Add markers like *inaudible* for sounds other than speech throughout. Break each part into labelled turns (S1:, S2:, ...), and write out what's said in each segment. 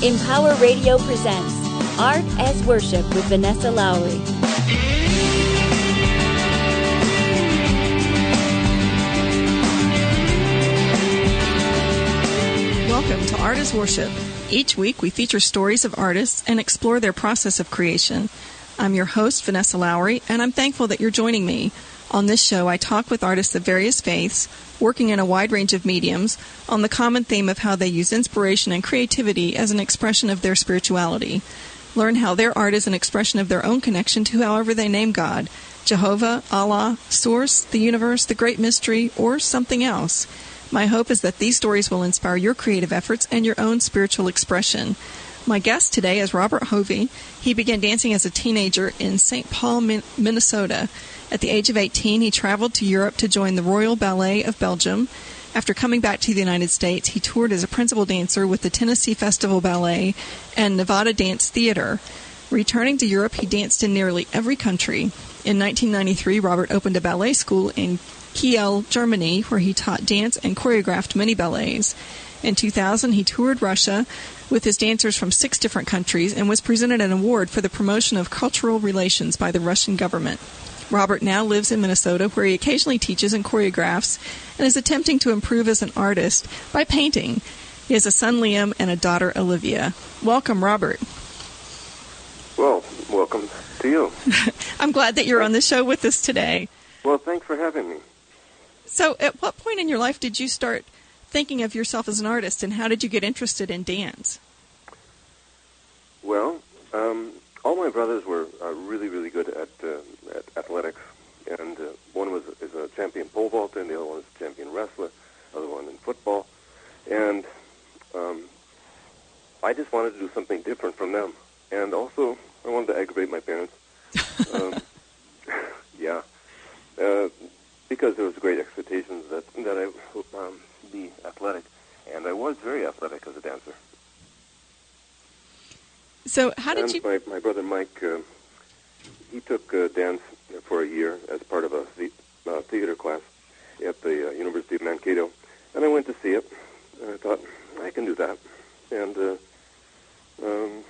S1: Empower Radio presents Art as Worship with Vanessa Lowry.
S2: Welcome to Art as Worship. Each week we feature stories of artists and explore their process of creation. I'm your host, Vanessa Lowry, and I'm thankful that you're joining me. On this show, I talk with artists of various faiths, working in a wide range of mediums, on the common theme of how they use inspiration and creativity as an expression of their spirituality. Learn how their art is an expression of their own connection to however they name God Jehovah, Allah, Source, the universe, the great mystery, or something else. My hope is that these stories will inspire your creative efforts and your own spiritual expression. My guest today is Robert Hovey. He began dancing as a teenager in St. Paul, Minnesota. At the age of 18, he traveled to Europe to join the Royal Ballet of Belgium. After coming back to the United States, he toured as a principal dancer with the Tennessee Festival Ballet and Nevada Dance Theater. Returning to Europe, he danced in nearly every country. In 1993, Robert opened a ballet school in Kiel, Germany, where he taught dance and choreographed many ballets. In 2000, he toured Russia with his dancers from six different countries and was presented an award for the promotion of cultural relations by the Russian government. Robert now lives in Minnesota, where he occasionally teaches and choreographs and is attempting to improve as an artist by painting. He has a son, Liam, and a daughter, Olivia. Welcome, Robert.
S3: Well, welcome to you. *laughs*
S2: I'm glad that you're on the show with us today.
S3: Well, thanks for having me.
S2: So, at what point in your life did you start thinking of yourself as an artist, and how did you get interested in dance?
S3: Well, um, all my brothers were uh, really, really good at, uh, at athletics, and uh, one was is a champion pole vaulter, and the other one is a champion wrestler, the other one in football, and um, I just wanted to do something different from them, and also I wanted to aggravate my parents. *laughs* um, *laughs* yeah, uh, because there was great expectations that that I um, be athletic, and I was very athletic as a dancer.
S2: So how did
S3: and
S2: you?
S3: My, my brother Mike, uh, he took uh, dance for a year as part of a the, uh, theater class at the uh, University of Mankato, and I went to see it. And I thought I can do that, and uh, um,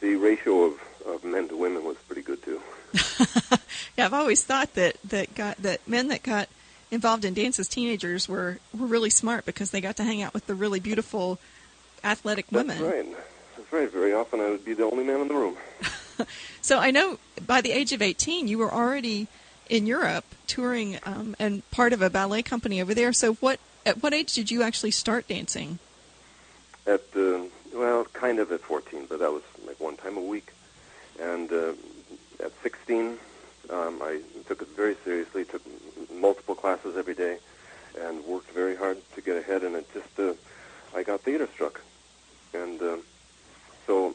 S3: the ratio of, of men to women was pretty good too. *laughs*
S2: yeah, I've always thought that that got that men that got involved in dance as teenagers were were really smart because they got to hang out with the really beautiful athletic women.
S3: That's right. That's right. Very often I would be the only man in the room. *laughs*
S2: so I know by the age of 18 you were already in Europe touring um, and part of a ballet company over there. So what at what age did you actually start dancing?
S3: At uh, well, kind of at 14, but that was like one time a week. And uh, at 16, um, I took it very seriously. Took multiple classes every day, and worked very hard to get ahead. And it just, uh, I got theater struck, and uh, so,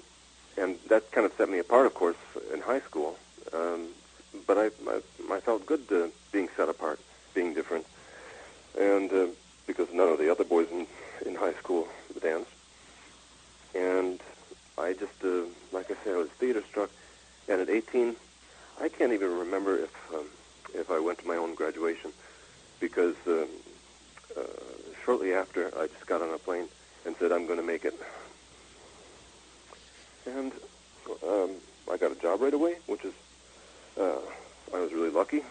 S3: and that kind of set me apart, of course, in high school. Um, but I, I, I felt good uh, being set apart, being different, and uh, because none of the other boys in in high school danced, and I just, uh, like I said, I was theater struck, and at 18, I can't even remember if um, if I went to my own graduation, because uh, uh, shortly after I just got on a plane and said I'm going to make it, and um, I got a job right away, which is uh, I was really lucky.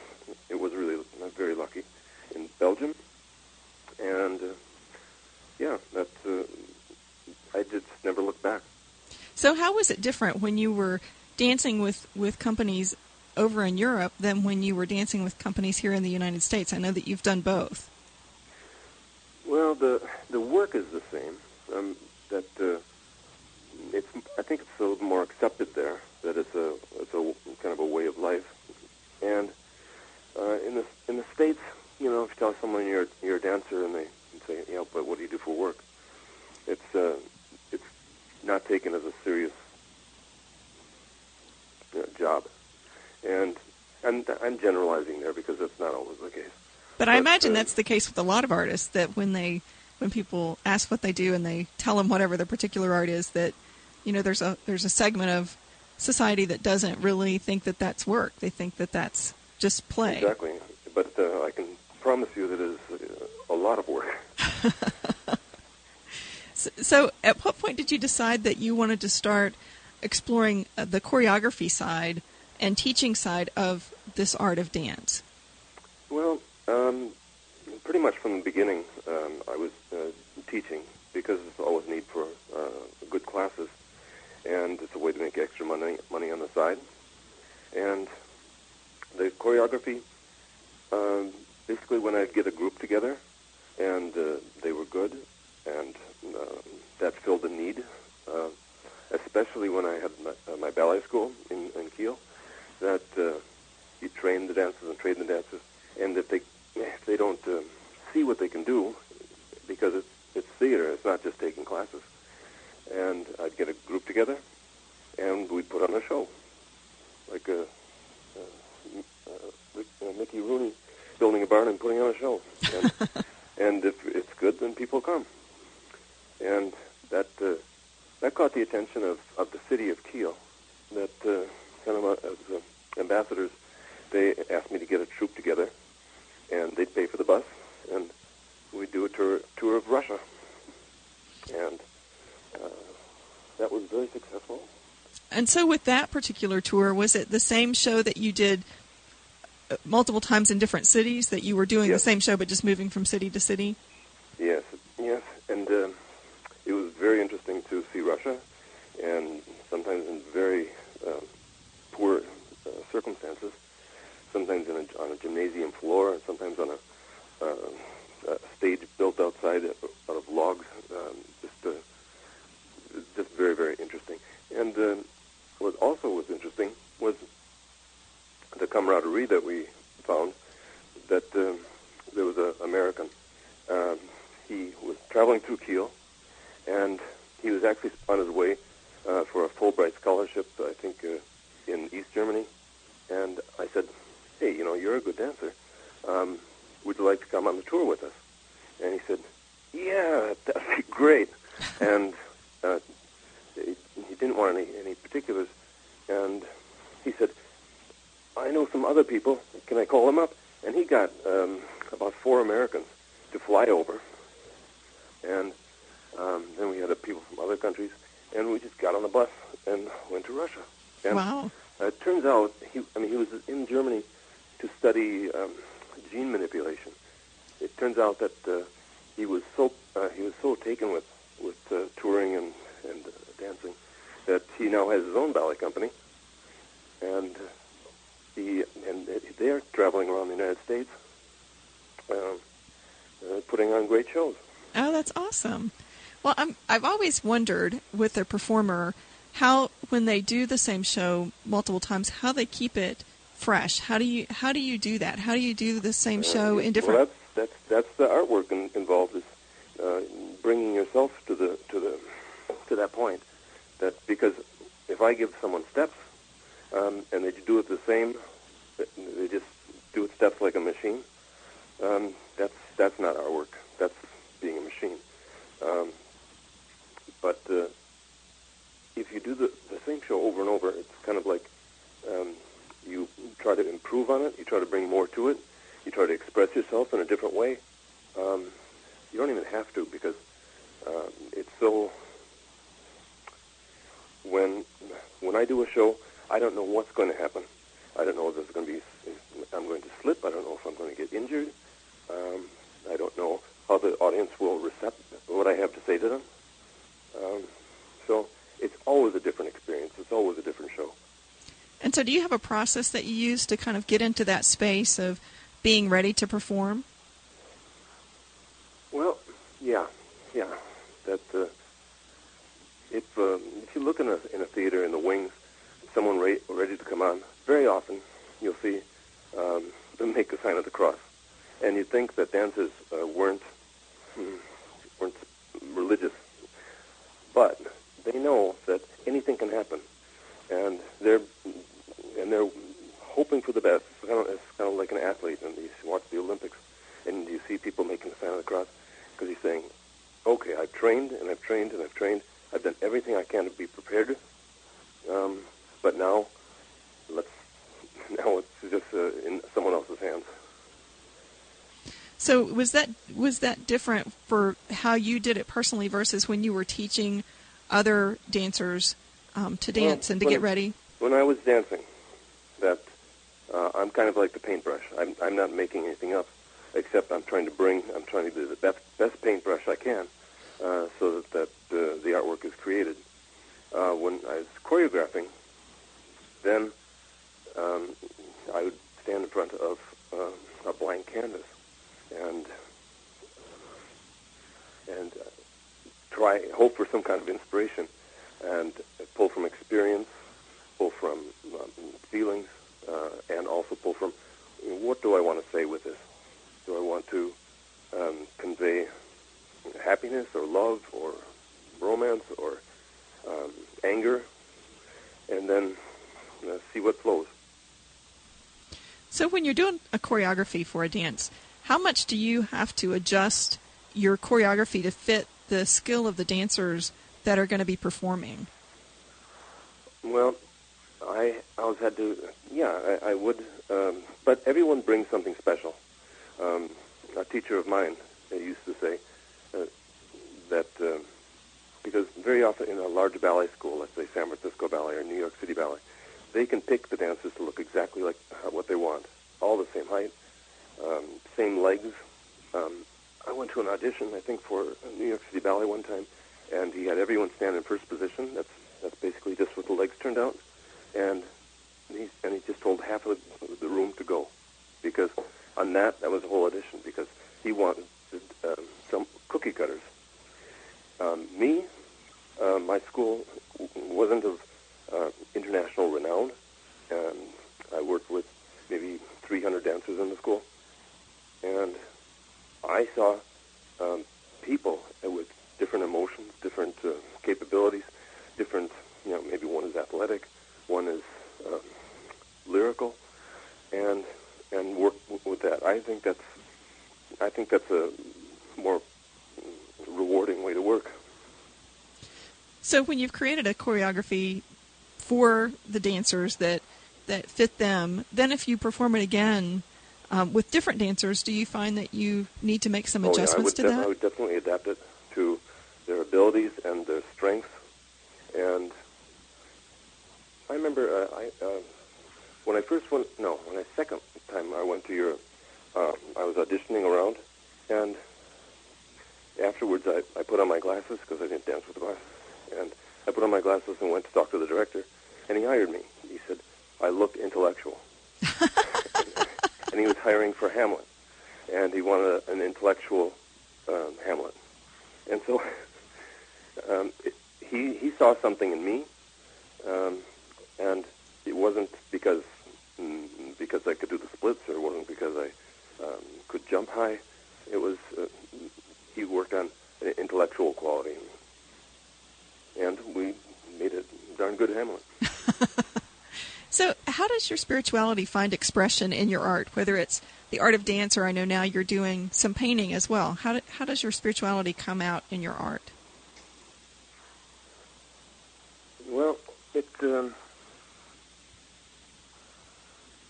S3: It was really not very lucky in Belgium, and uh, yeah, that uh, I just never looked back.
S2: So how was it different when you were dancing with with companies over in Europe than when you were dancing with companies here in the United States? I know that you've done both.
S3: Well, the the work is the same. Um, that uh, it's I think it's a little more accepted there. That it's a it's a kind of a way of life. And uh, in the in the states, you know, if you tell someone you're you're a dancer and they say, yeah, but what do you do for work? It's uh, it's not taken as a serious know, job and and I'm generalizing there because that's not always the case.
S2: But, but I imagine uh, that's the case with a lot of artists that when they when people ask what they do and they tell them whatever their particular art is that you know there's a there's a segment of society that doesn't really think that that's work. They think that that's just play.
S3: Exactly. But uh, I can promise you that it is a lot of work. *laughs*
S2: So, at what point did you decide that you wanted to start exploring uh, the choreography side and teaching side of this art of dance?
S3: Well, um, pretty much from the beginning, um, I was uh, teaching because there's always need for uh, good classes, and it's a way to make extra money money on the side. And the choreography, um, basically, when I'd get a group together, and uh, they were good, and uh, that filled a need, uh, especially when I had my, uh, my ballet school in, in Kiel, that uh, you train the dancers and train the dancers, and if they if they don't uh, see what they can do, because it's it's theater, it's not just taking classes, and I'd get a group together, and we'd put on a show, like a, a, a, Mickey Rooney building a barn and putting on a show. And, *laughs* and if it's good, then people come. And that uh, that caught the attention of, of the city of Kiel. That uh, uh, as uh, ambassadors, they asked me to get a troupe together, and they'd pay for the bus, and we'd do a tour tour of Russia, and uh, that was very successful.
S2: And so, with that particular tour, was it the same show that you did uh, multiple times in different cities? That you were doing
S3: Yes.
S2: the same show but just moving from city to city?
S3: Yes, yes, and uh, it was very interesting to see Russia, and sometimes in very uh, poor uh, circumstances. Sometimes in a, on a gymnasium floor, and sometimes on a, uh, a stage built outside out of logs. Um, just, uh, just very, very interesting. And uh, what also was interesting was the camaraderie that we found. That uh, there was an American. Um, he was traveling through Kiel, and he was actually on his way uh, for a Fulbright scholarship, I think, uh, in East Germany. And I said, "Hey, you know, you're a good dancer. Um, would you like to come on the tour with us?" And he said, "Yeah, that'd be great." and uh, he he didn't want any any particulars, and he said, "I know some other people. Can I call them up?" And he got um, about four Americans to fly over, and um, then we had uh, people from other countries, and we just got on the bus and went to Russia. And
S2: Wow.
S3: uh, it turns out he, I mean, he was in Germany to study um, gene manipulation. It turns out that uh, he was so uh, he was so taken with with uh, touring and and uh, dancing that he now has his own ballet company, and he and they're traveling around the United States, um, uh, putting on great shows.
S2: Oh, that's awesome. Well, I'm, I've always wondered with a performer how, when they do the same show multiple times, how they keep it fresh. How do you how do you do that? How do you do the same show
S3: Uh,
S2: in different?
S3: Well, that's that's that's the artwork in, involved is uh, bringing yourself to the to the to that point. That because if I give someone steps um, and they do it the same, they just do it steps like a machine. Um, that's that's not our work. That's being a machine. Um, but uh, if you do the, the same show over and over, it's kind of like try to improve on it. You try to bring more to it. You try to express yourself in a different way. Um, you don't even have to because um, it's so. When when I do a show, I don't know what's going to happen. I don't know if there's going to be. I'm going to slip. I don't know if I'm going to get injured. Um, I don't know how the audience will accept what I have to say to them. Um, so it's always a different experience. It's always a different show.
S2: And so, do you have a process that you use to kind of get into that space of being ready to perform?
S3: Well, yeah, yeah. That uh, if um, if you look in a in a theater in the wings, someone re- ready to come on, very often you'll see um, *laughs* them make a sign of the cross, and you think that dancers uh, weren't hmm, weren't religious, but they know that anything can happen, and they're and they're hoping for the best. It's kind of, it's kind of like an athlete, and you watch the Olympics, and you see people making the sign of the cross because he's saying, "Okay, I've trained and I've trained and I've trained. I've done everything I can to be prepared, um, but now let's *laughs* now it's just uh, in someone else's hands."
S2: So was that was that different for how you did it personally versus when you were teaching other dancers um, to dance
S3: well,
S2: and to get ready?
S3: When I was dancing, that uh, I'm kind of like the paintbrush. I'm, I'm not making anything up, except I'm trying to bring, I'm trying to do the best, best paintbrush I can, uh, so that, that uh, the artwork is created. Uh, when I was choreographing, then um, I would stand in front of uh, a blank canvas and and uh, try hope for some kind of inspiration and pull from experience, pull from um, feelings, uh, and also pull from what do I want to say with this? Do I want to um, convey happiness or love or romance or um, anger, and then uh, see what flows.
S2: So, when you're doing a choreography for a dance, how much do you have to adjust your choreography to fit the skill of the dancers that are going to be performing?
S3: Well, I always had to, yeah, I, I would, um, but everyone brings something special. Um, a teacher of mine used to say uh, that uh, because very often in a large ballet school, let's say San Francisco Ballet or New York City Ballet, they can pick the dancers to look exactly like what they want, all the same height, um, same legs. Um, I went to an audition, I think, for New York City Ballet one time, and he had everyone stand in first position. That's that's basically just with the legs turned out, and he and he just told half of the, the room to go, because on that that was the whole audition because he wanted um, some cookie cutters. Um, me, uh, my school wasn't of uh, international renown. and I worked with maybe 300 dancers in the school, and I saw um, people with different emotions, different uh, capabilities, different. You know, maybe one is athletic, one is um, lyrical, and and work with that. I think that's I think that's a more rewarding way to work.
S2: So when you've created a choreography for the dancers that that fit them, then if you perform it again um, with different dancers, do you find that you need to make some
S3: oh,
S2: adjustments
S3: yeah,
S2: to that?
S3: I would definitely adapt it to their abilities and their strengths. And I remember uh, I uh, when I first went, no, when I second time I went to Europe, uh, I was auditioning around, and afterwards I, I put on my glasses because I didn't dance with the glasses and I put on my glasses and went to talk to the director, and he hired me. He said I look intellectual, *laughs* and he was hiring for Hamlet, and he wanted a, an intellectual um, Hamlet, and so um, it, he he saw something in me, um, and it wasn't because mm, because I could do the splits, or it wasn't because I um, could jump high. It was uh, he worked on an intellectual quality and we made a darn good Hamlet. *laughs*
S2: so, how does your spirituality find expression in your art, whether it's the art of dance or I know now you're doing some painting as well? How, do, how does your spirituality come out in your art?
S3: Well, it um,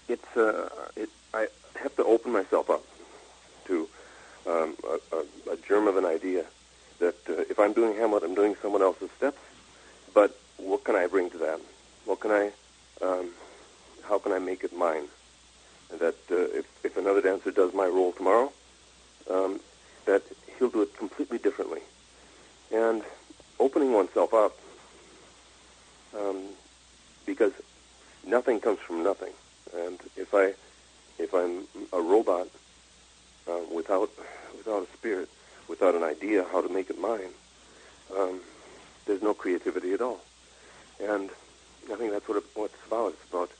S3: it's uh, it, I have to open myself up to um, a, a, a germ of an idea that uh, if I'm doing Hamlet, I'm doing someone else's steps. But what can I bring to that? What can I? Um, how can I make it mine? That uh, if if another dancer does my role tomorrow, um, that he'll do it completely differently, and opening oneself up, um, because nothing comes from nothing. And if I if I'm a robot uh, without without a spirit, without an idea how to make it mine, um, there's no creativity at all. And I think that's what, it, what it's about. It's about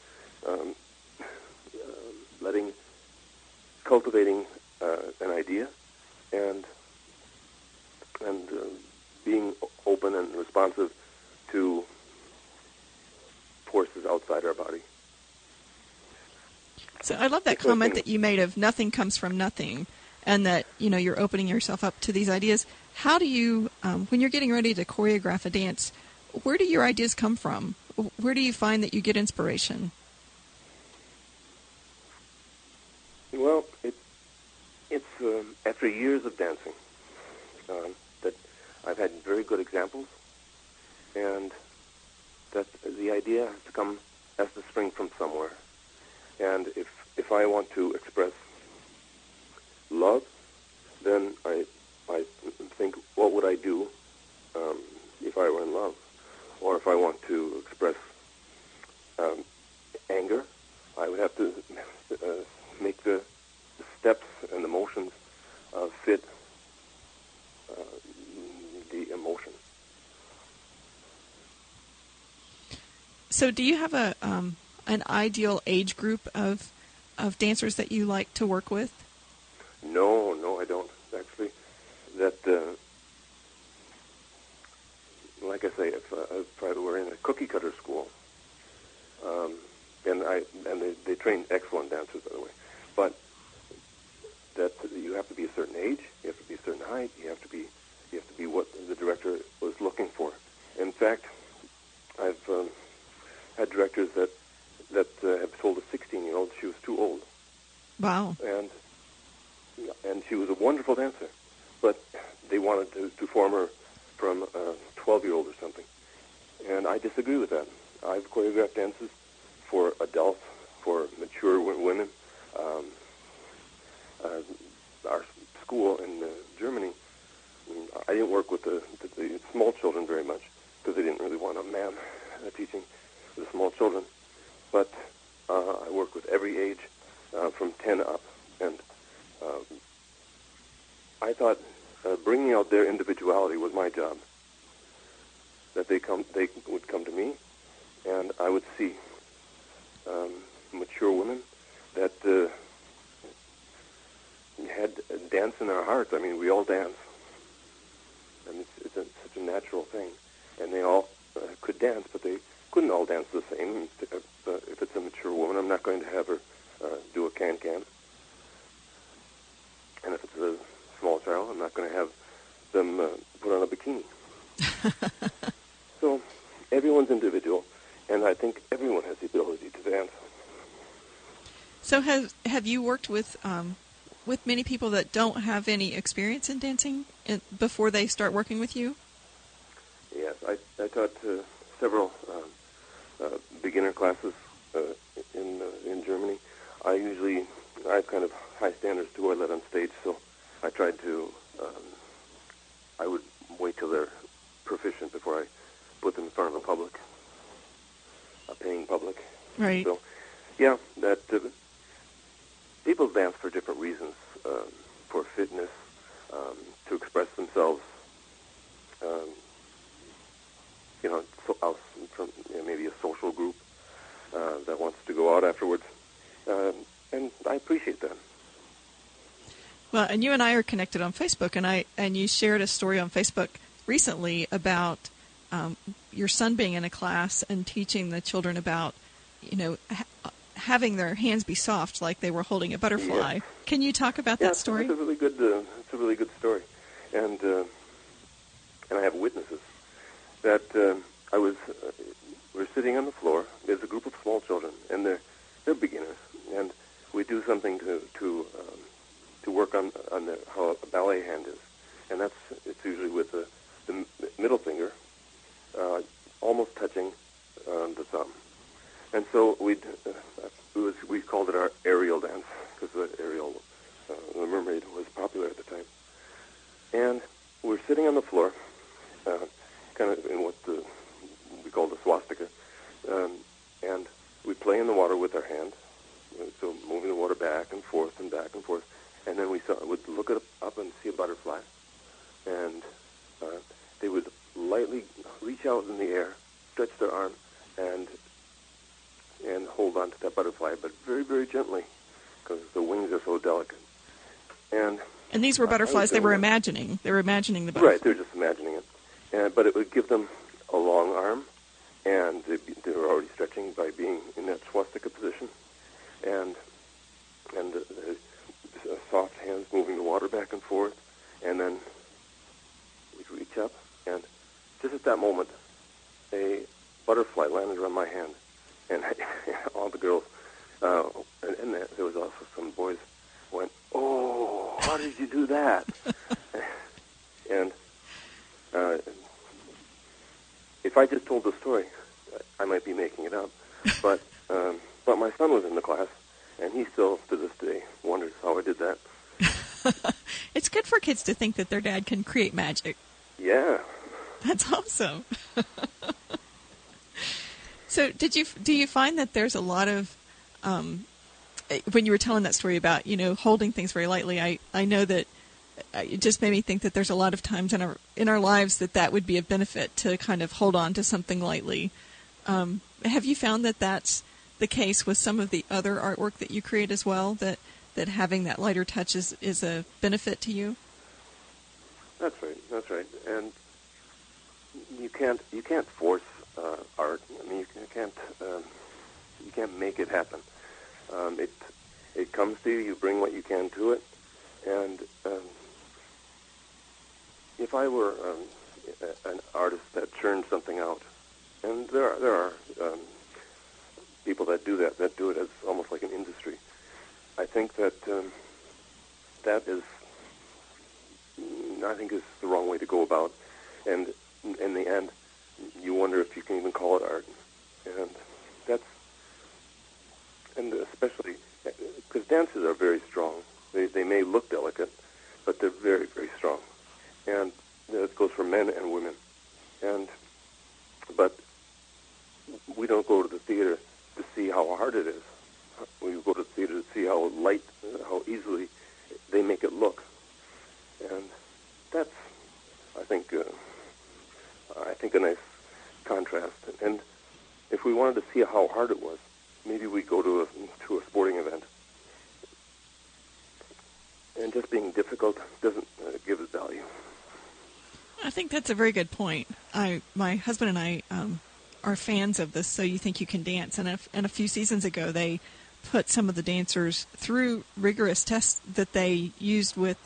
S3: um, uh, letting, cultivating uh, an idea, and and uh, being open and responsive to forces outside our body.
S2: So I love that comment that you made of nothing comes from nothing and that you know you're opening yourself up to these ideas. How do you, um, when you're getting ready to choreograph a dance, where do your ideas come from? Where do you find that you get inspiration?
S3: Well, it, it's um, after years of dancing um, that I've had very good examples, and that the idea has to come has to spring from somewhere. And if if I want to express love, then I I think what would I do um, if I were in love, or if I want to express um, anger, I would have to *laughs* uh, make the, steps and the motions uh, fit uh, the emotion.
S2: So, do you have a um, an ideal age group of of dancers that you like to work with?
S3: No, no, I don't actually. That, uh, like I say, if, uh, if I were in a cookie cutter school, um, and I and they, they train excellent dancers, by the way, but that you have to be a certain age, you have to be a certain height, you have to be you have to be what the director was looking for. In fact, I've um, had directors that that uh, have told a 16-year-old she was too old,
S2: Wow.
S3: and and she was a wonderful dancer, but they wanted to, to form her from a 12-year-old or something, and I disagree with that. I've choreographed dances for adults, for mature w- women. Um, uh, our school in uh, Germany, I didn't work with the, the, the small children very much because they didn't really want a man uh, teaching the small children. But uh, I work with every age uh, from 10 up. And um, I thought uh, bringing out their individuality was my job. That they come, they would come to me, and I would see um, mature women that uh, had dance in their hearts. I mean, we all dance, and it's, it's a, such a natural thing. And they all uh, could dance, but they couldn't all dance the same. If, uh, if it's a mature woman, I'm not going to have her uh, do a can-can. And if it's a small child, I'm not going to have them uh, put on a bikini. *laughs* so everyone's individual, and I think everyone has the ability to dance.
S2: So, have have you worked with um, with many people that don't have any experience in dancing in, before they start working with you?
S3: Yes, I, I taught uh, several uh, uh, beginner classes uh, in uh, in Germany. I usually I have kind of high standards to who I let on stage, so I tried to um, I would wait till they're proficient before I put them in front of a public, a paying public.
S2: Right.
S3: So, yeah, that uh, people dance for different reasons, um, for fitness, um, to express themselves. Um, you know, so, out from you know, maybe a social group uh, that wants to go out afterwards, um, and I appreciate that.
S2: Well, and you and I are connected on Facebook, and I and you shared a story on Facebook recently about um, your son being in a class and teaching the children about, you know, ha- having their hands be soft like they were holding a butterfly.
S3: Yes.
S2: Can you talk about
S3: yeah,
S2: that story?
S3: It's a really good. Uh, it's a really good story, and uh, and I have witnesses that uh, I was. Uh, we're sitting on the floor. There's a group of small children, and they're they're beginners, and we do something to to um, to work on on how a ballet hand is, and that's it's usually with the the middle finger, uh, almost touching um, the thumb, and so we uh, we called it our Ariel dance because the Ariel uh, the mermaid was popular at the time, and we're sitting on the floor, uh, kind of in what the we call the swastika, um, and we play in the water with our hand, uh, so moving the water back and forth and back and forth, and then we saw, would look up, up and see a butterfly, and uh, they would lightly reach out in the air, stretch their arm, and and hold on to that butterfly, but very very gently, because the wings are so delicate, and
S2: And these were butterflies they were imagining. They were imagining the butterfly.
S3: Right, they're just it. But it would give them a long arm, and they were already stretching by being in that swastika position, and and the, the, the soft hands moving the water back and forth, and then we'd reach up, and just at that moment, a butterfly landed on my hand, and all the girls, uh, and, and there was also some boys went, oh, how did you do that? and uh, if I just told the story, I might be making it up. *laughs* But um, but my son was in the class, and he still to this day wonders how I did that. *laughs*
S2: it's good for kids to think that their dad can create magic.
S3: Yeah.
S2: That's awesome. *laughs* so, did you do you find that there's a lot of um, eh, when you were telling that story about you know holding things very lightly? I I know that it just made me think that there's a lot of times in our in our lives that that would be a benefit to kind of hold on to something lightly. Um, have you found that that's the case with some of the other artwork that you create as well? That that having that lighter touch is, is a benefit to you?
S3: That's right. That's right. And you can't you can't force uh, art. I mean, you can't um, you can't make it happen. Um, it it comes to you. You bring what you can to it, and um, I were um, an artist that churned something out, and there are, there are um, people that do that, that do it as almost like an industry. I think that um, that is, I think, is the wrong way to go about, and in the end, you wonder if you can even call it art, and that's, and especially because dances are very strong. They they may look delicate, but they're very very strong and it goes for men and women. And but we don't go to the theater to see how hard it is. We go to the theater to see how light, how easily they make it look, and that's, I think, uh, I think a nice contrast. And if we wanted to see how hard it was, maybe we go to a to a sporting event. And just being difficult doesn't uh, give it value.
S2: I think that's a very good point. I, my husband and I um, are fans of this. So you think you can dance, and a, and a few seasons ago they put some of the dancers through rigorous tests that they used with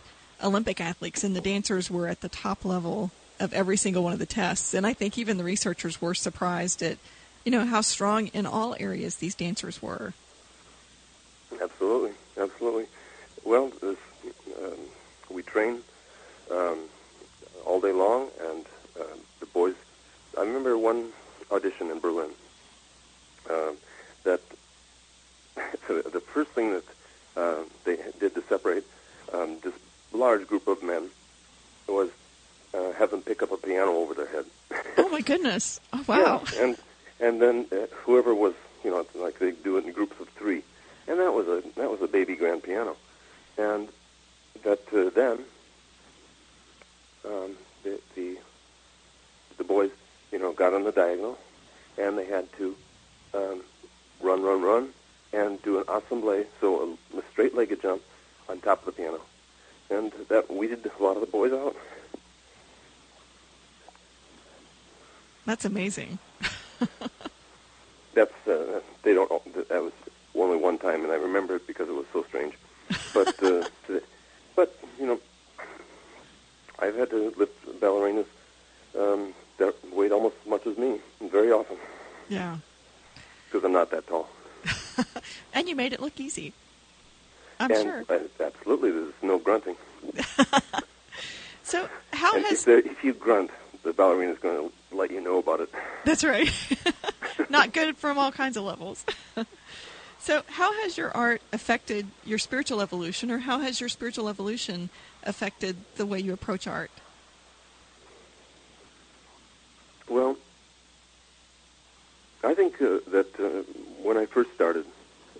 S2: Olympic athletes, and the dancers were at the top level of every single one of the tests. And I think even the researchers were surprised at, you know, how strong in all areas these dancers were.
S3: Absolutely, absolutely. Well, this, um, we train. Um, all day long, and uh, the boys. I remember one audition in Berlin uh, that *laughs* the first thing that uh, they did to separate um, this large group of men was uh, have them pick up a piano over their head.
S2: oh my goodness! Oh, wow! *laughs*
S3: Yeah, and and then uh, whoever was, you know, like they do it in groups of three, and that was a that was a baby grand piano, and that uh, then um, the, the the boys, on the diagonal, and they had to um, run, run, run, and do an assemble, so a, a straight-legged jump on top of the piano, and that weeded a lot of the boys out.
S2: That's amazing.
S3: That's uh, they don't. That was only one time, and I remember it because it was so strange. But uh, *laughs* but you know, I've had to lift ballerinas um, weighed almost as much as me, very often.
S2: Yeah.
S3: Because I'm not that tall. *laughs*
S2: and you made it look easy. I'm
S3: and,
S2: sure.
S3: Uh, absolutely, there's no grunting. *laughs*
S2: so how
S3: and
S2: has
S3: if, if you grunt, the ballerina's going to let you know about it. *laughs*
S2: That's right. not good from all kinds of levels. so how has your art affected your spiritual evolution, or how has your spiritual evolution affected the way you approach art?
S3: Well, I think uh, that uh, when I first started,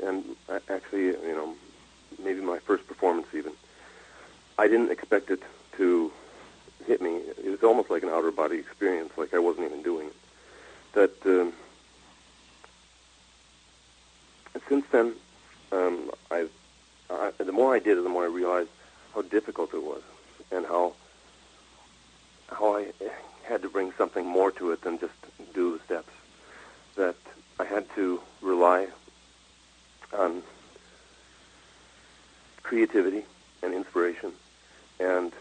S3: and actually, you know, maybe my first performance even, I didn't expect it to hit me. It was almost like an outer body experience, like I wasn't even doing it. That um, since then, um, I've I, the more I did it, the more I realized how difficult it was, and how how I had to bring something more to it than just do the steps. That I had to rely on creativity and inspiration, and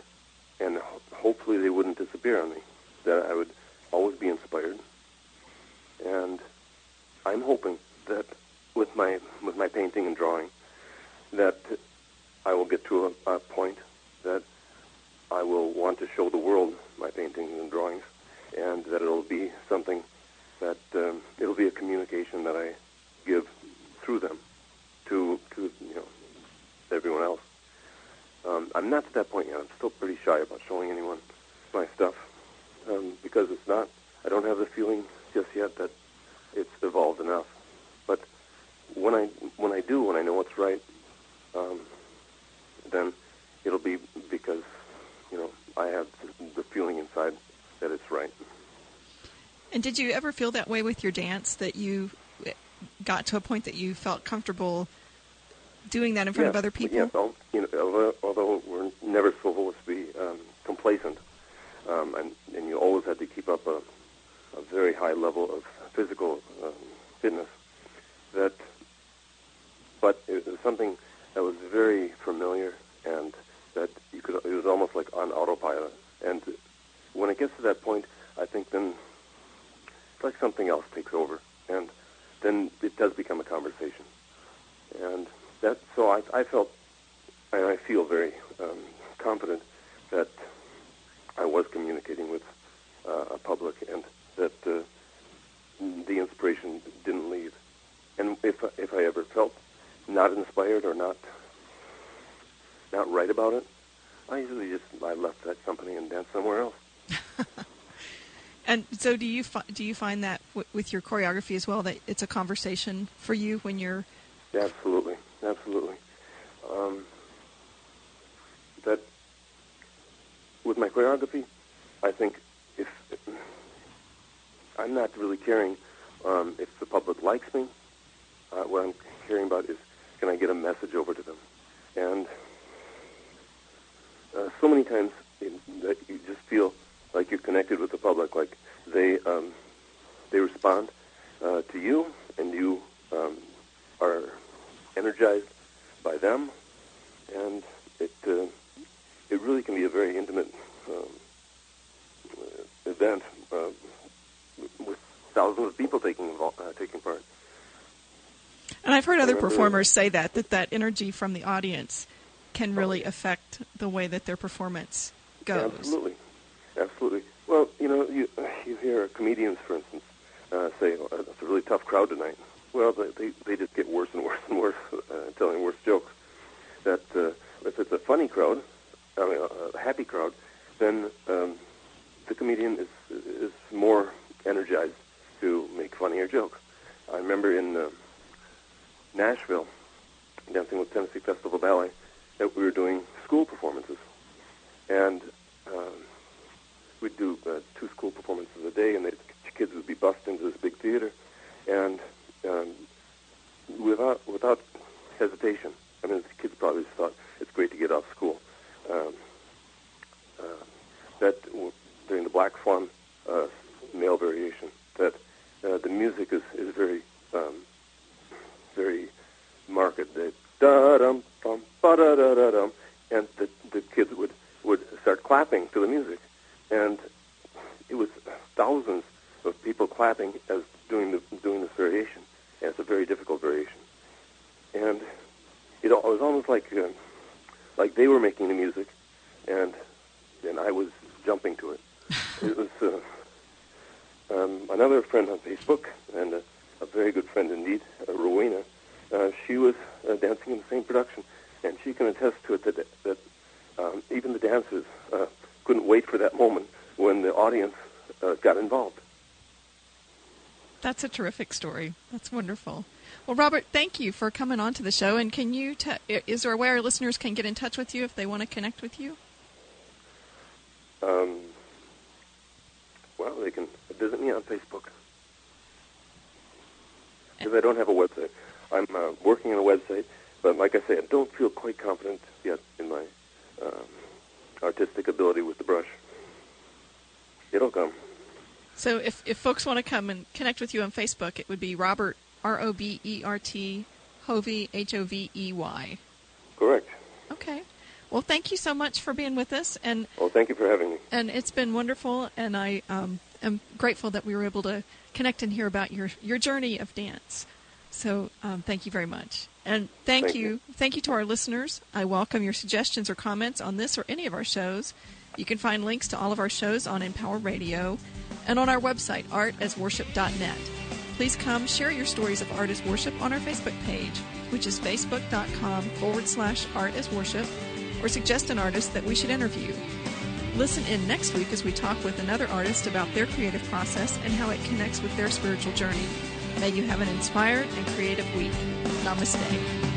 S3: and hopefully they wouldn't disappear on me. That I would always be inspired, and I'm hoping that with my with my painting and drawing, that I will get to a, a point that I will want to show the world my paintings and drawings, and that it'll be something that um, it'll be a communication that I give through them to to you know everyone else. Um, I'm not to that point yet. I'm still pretty shy about showing anyone my stuff um, because it's not. I don't have the feeling just yet that it's evolved enough. But when I when I do, when I know what's right, um, then it'll be because you know I have the feeling inside that it's right.
S2: And did you ever feel that way with your dance that you got to a point that you felt comfortable doing that in front
S3: yes,
S2: of other people?
S3: Yes, you know, although we're never supposed to be um, complacent, um, and, and you always had to keep up a, a very high level of physical um, fitness. That, but it was something that was very familiar, and that you could. It was almost like on autopilot. And when it gets to that point, I think then it's like something else takes over, and then it does become a conversation. And that so I, I felt and I feel very um, confident that I was communicating with uh, a public and that uh, the inspiration didn't leave. And if if I ever felt not inspired or not not right about it, I usually just I left that company and danced somewhere else.
S2: and so, do you fi- do you find that w- with your choreography as well that it's a conversation for you when you're?
S3: Absolutely, absolutely. Um, that with my choreography, I think if, I'm not really caring um, if the public likes me, uh, what I'm caring about is can I get a message over to them, and uh, so many times that you just feel like you're connected with the public, like they um, they respond uh, to you, and you um, are energized by them, and it uh, it really can be a very intimate um, event uh, with thousands of people taking uh, taking part.
S2: And I've heard other performers say that that that energy from the audience can really affect the way that their performance goes.
S3: Absolutely, absolutely. Well, you know, you you hear comedians, for instance, uh, say, oh, "It's a really tough crowd tonight." Well, they they, they just get worse and worse and worse, uh, telling worse jokes. That uh, if it's a funny crowd, I mean, a happy crowd, then um, the comedian is is more energized to make funnier jokes. I remember in uh, Nashville, dancing with Tennessee Festival Ballet, that we were doing school performances, and um, we'd do uh, two school performances a day, and the kids would be bussed into this big theater, and um, without without hesitation. I mean, the kids probably just thought it's great to get off school. Um, uh, that during the Black Swan uh, male variation, that uh, the music is is very um, very marked. The da dum bum ba da da da dum, and the the kids would would start clapping to the music, and it was thousands of people clapping as doing the doing this variation. And it's a very difficult variation, and it, it was almost like uh, like they were making the music, and and I was jumping to it. *laughs* it was uh, um, another friend on Facebook and a, a very good friend indeed, uh, Rowena. Uh, she was uh, dancing in the same production, and she can attest to it that that um, even the dancers uh, couldn't wait for that moment when the audience uh, got involved.
S2: That's a terrific story. That's wonderful. Well, Robert, thank you for coming on to the show. And can you, t- is there a way our listeners can get in touch with you if they want to connect with you?
S3: Um, well, they can visit me on Facebook because I don't have a website. I'm uh, working on a website, but like I say, I don't feel quite confident yet in my um, artistic ability with the brush. It'll come.
S2: So if, if folks want to come and connect with you on Facebook, it would be Robert, R O B E R T, Hovey, H O V E Y.
S3: Correct.
S2: Okay. Well, thank you so much for being with us. And
S3: Well, thank you for having me.
S2: and it's been wonderful, and I um, am grateful that we were able to connect and hear about your, your journey of dance. So um, thank you very much. And thank,
S3: Thank
S2: you.
S3: you.
S2: Thank you to our listeners. I welcome your suggestions or comments on this or any of our shows. You can find links to all of our shows on Empower Radio and on our website, artasworship.net. Please come share your stories of art as worship on our Facebook page, which is facebook.com forward slash art as worship, or suggest an artist that we should interview. Listen in next week as we talk with another artist about their creative process and how it connects with their spiritual journey. May you have an inspired and creative week. Namaste.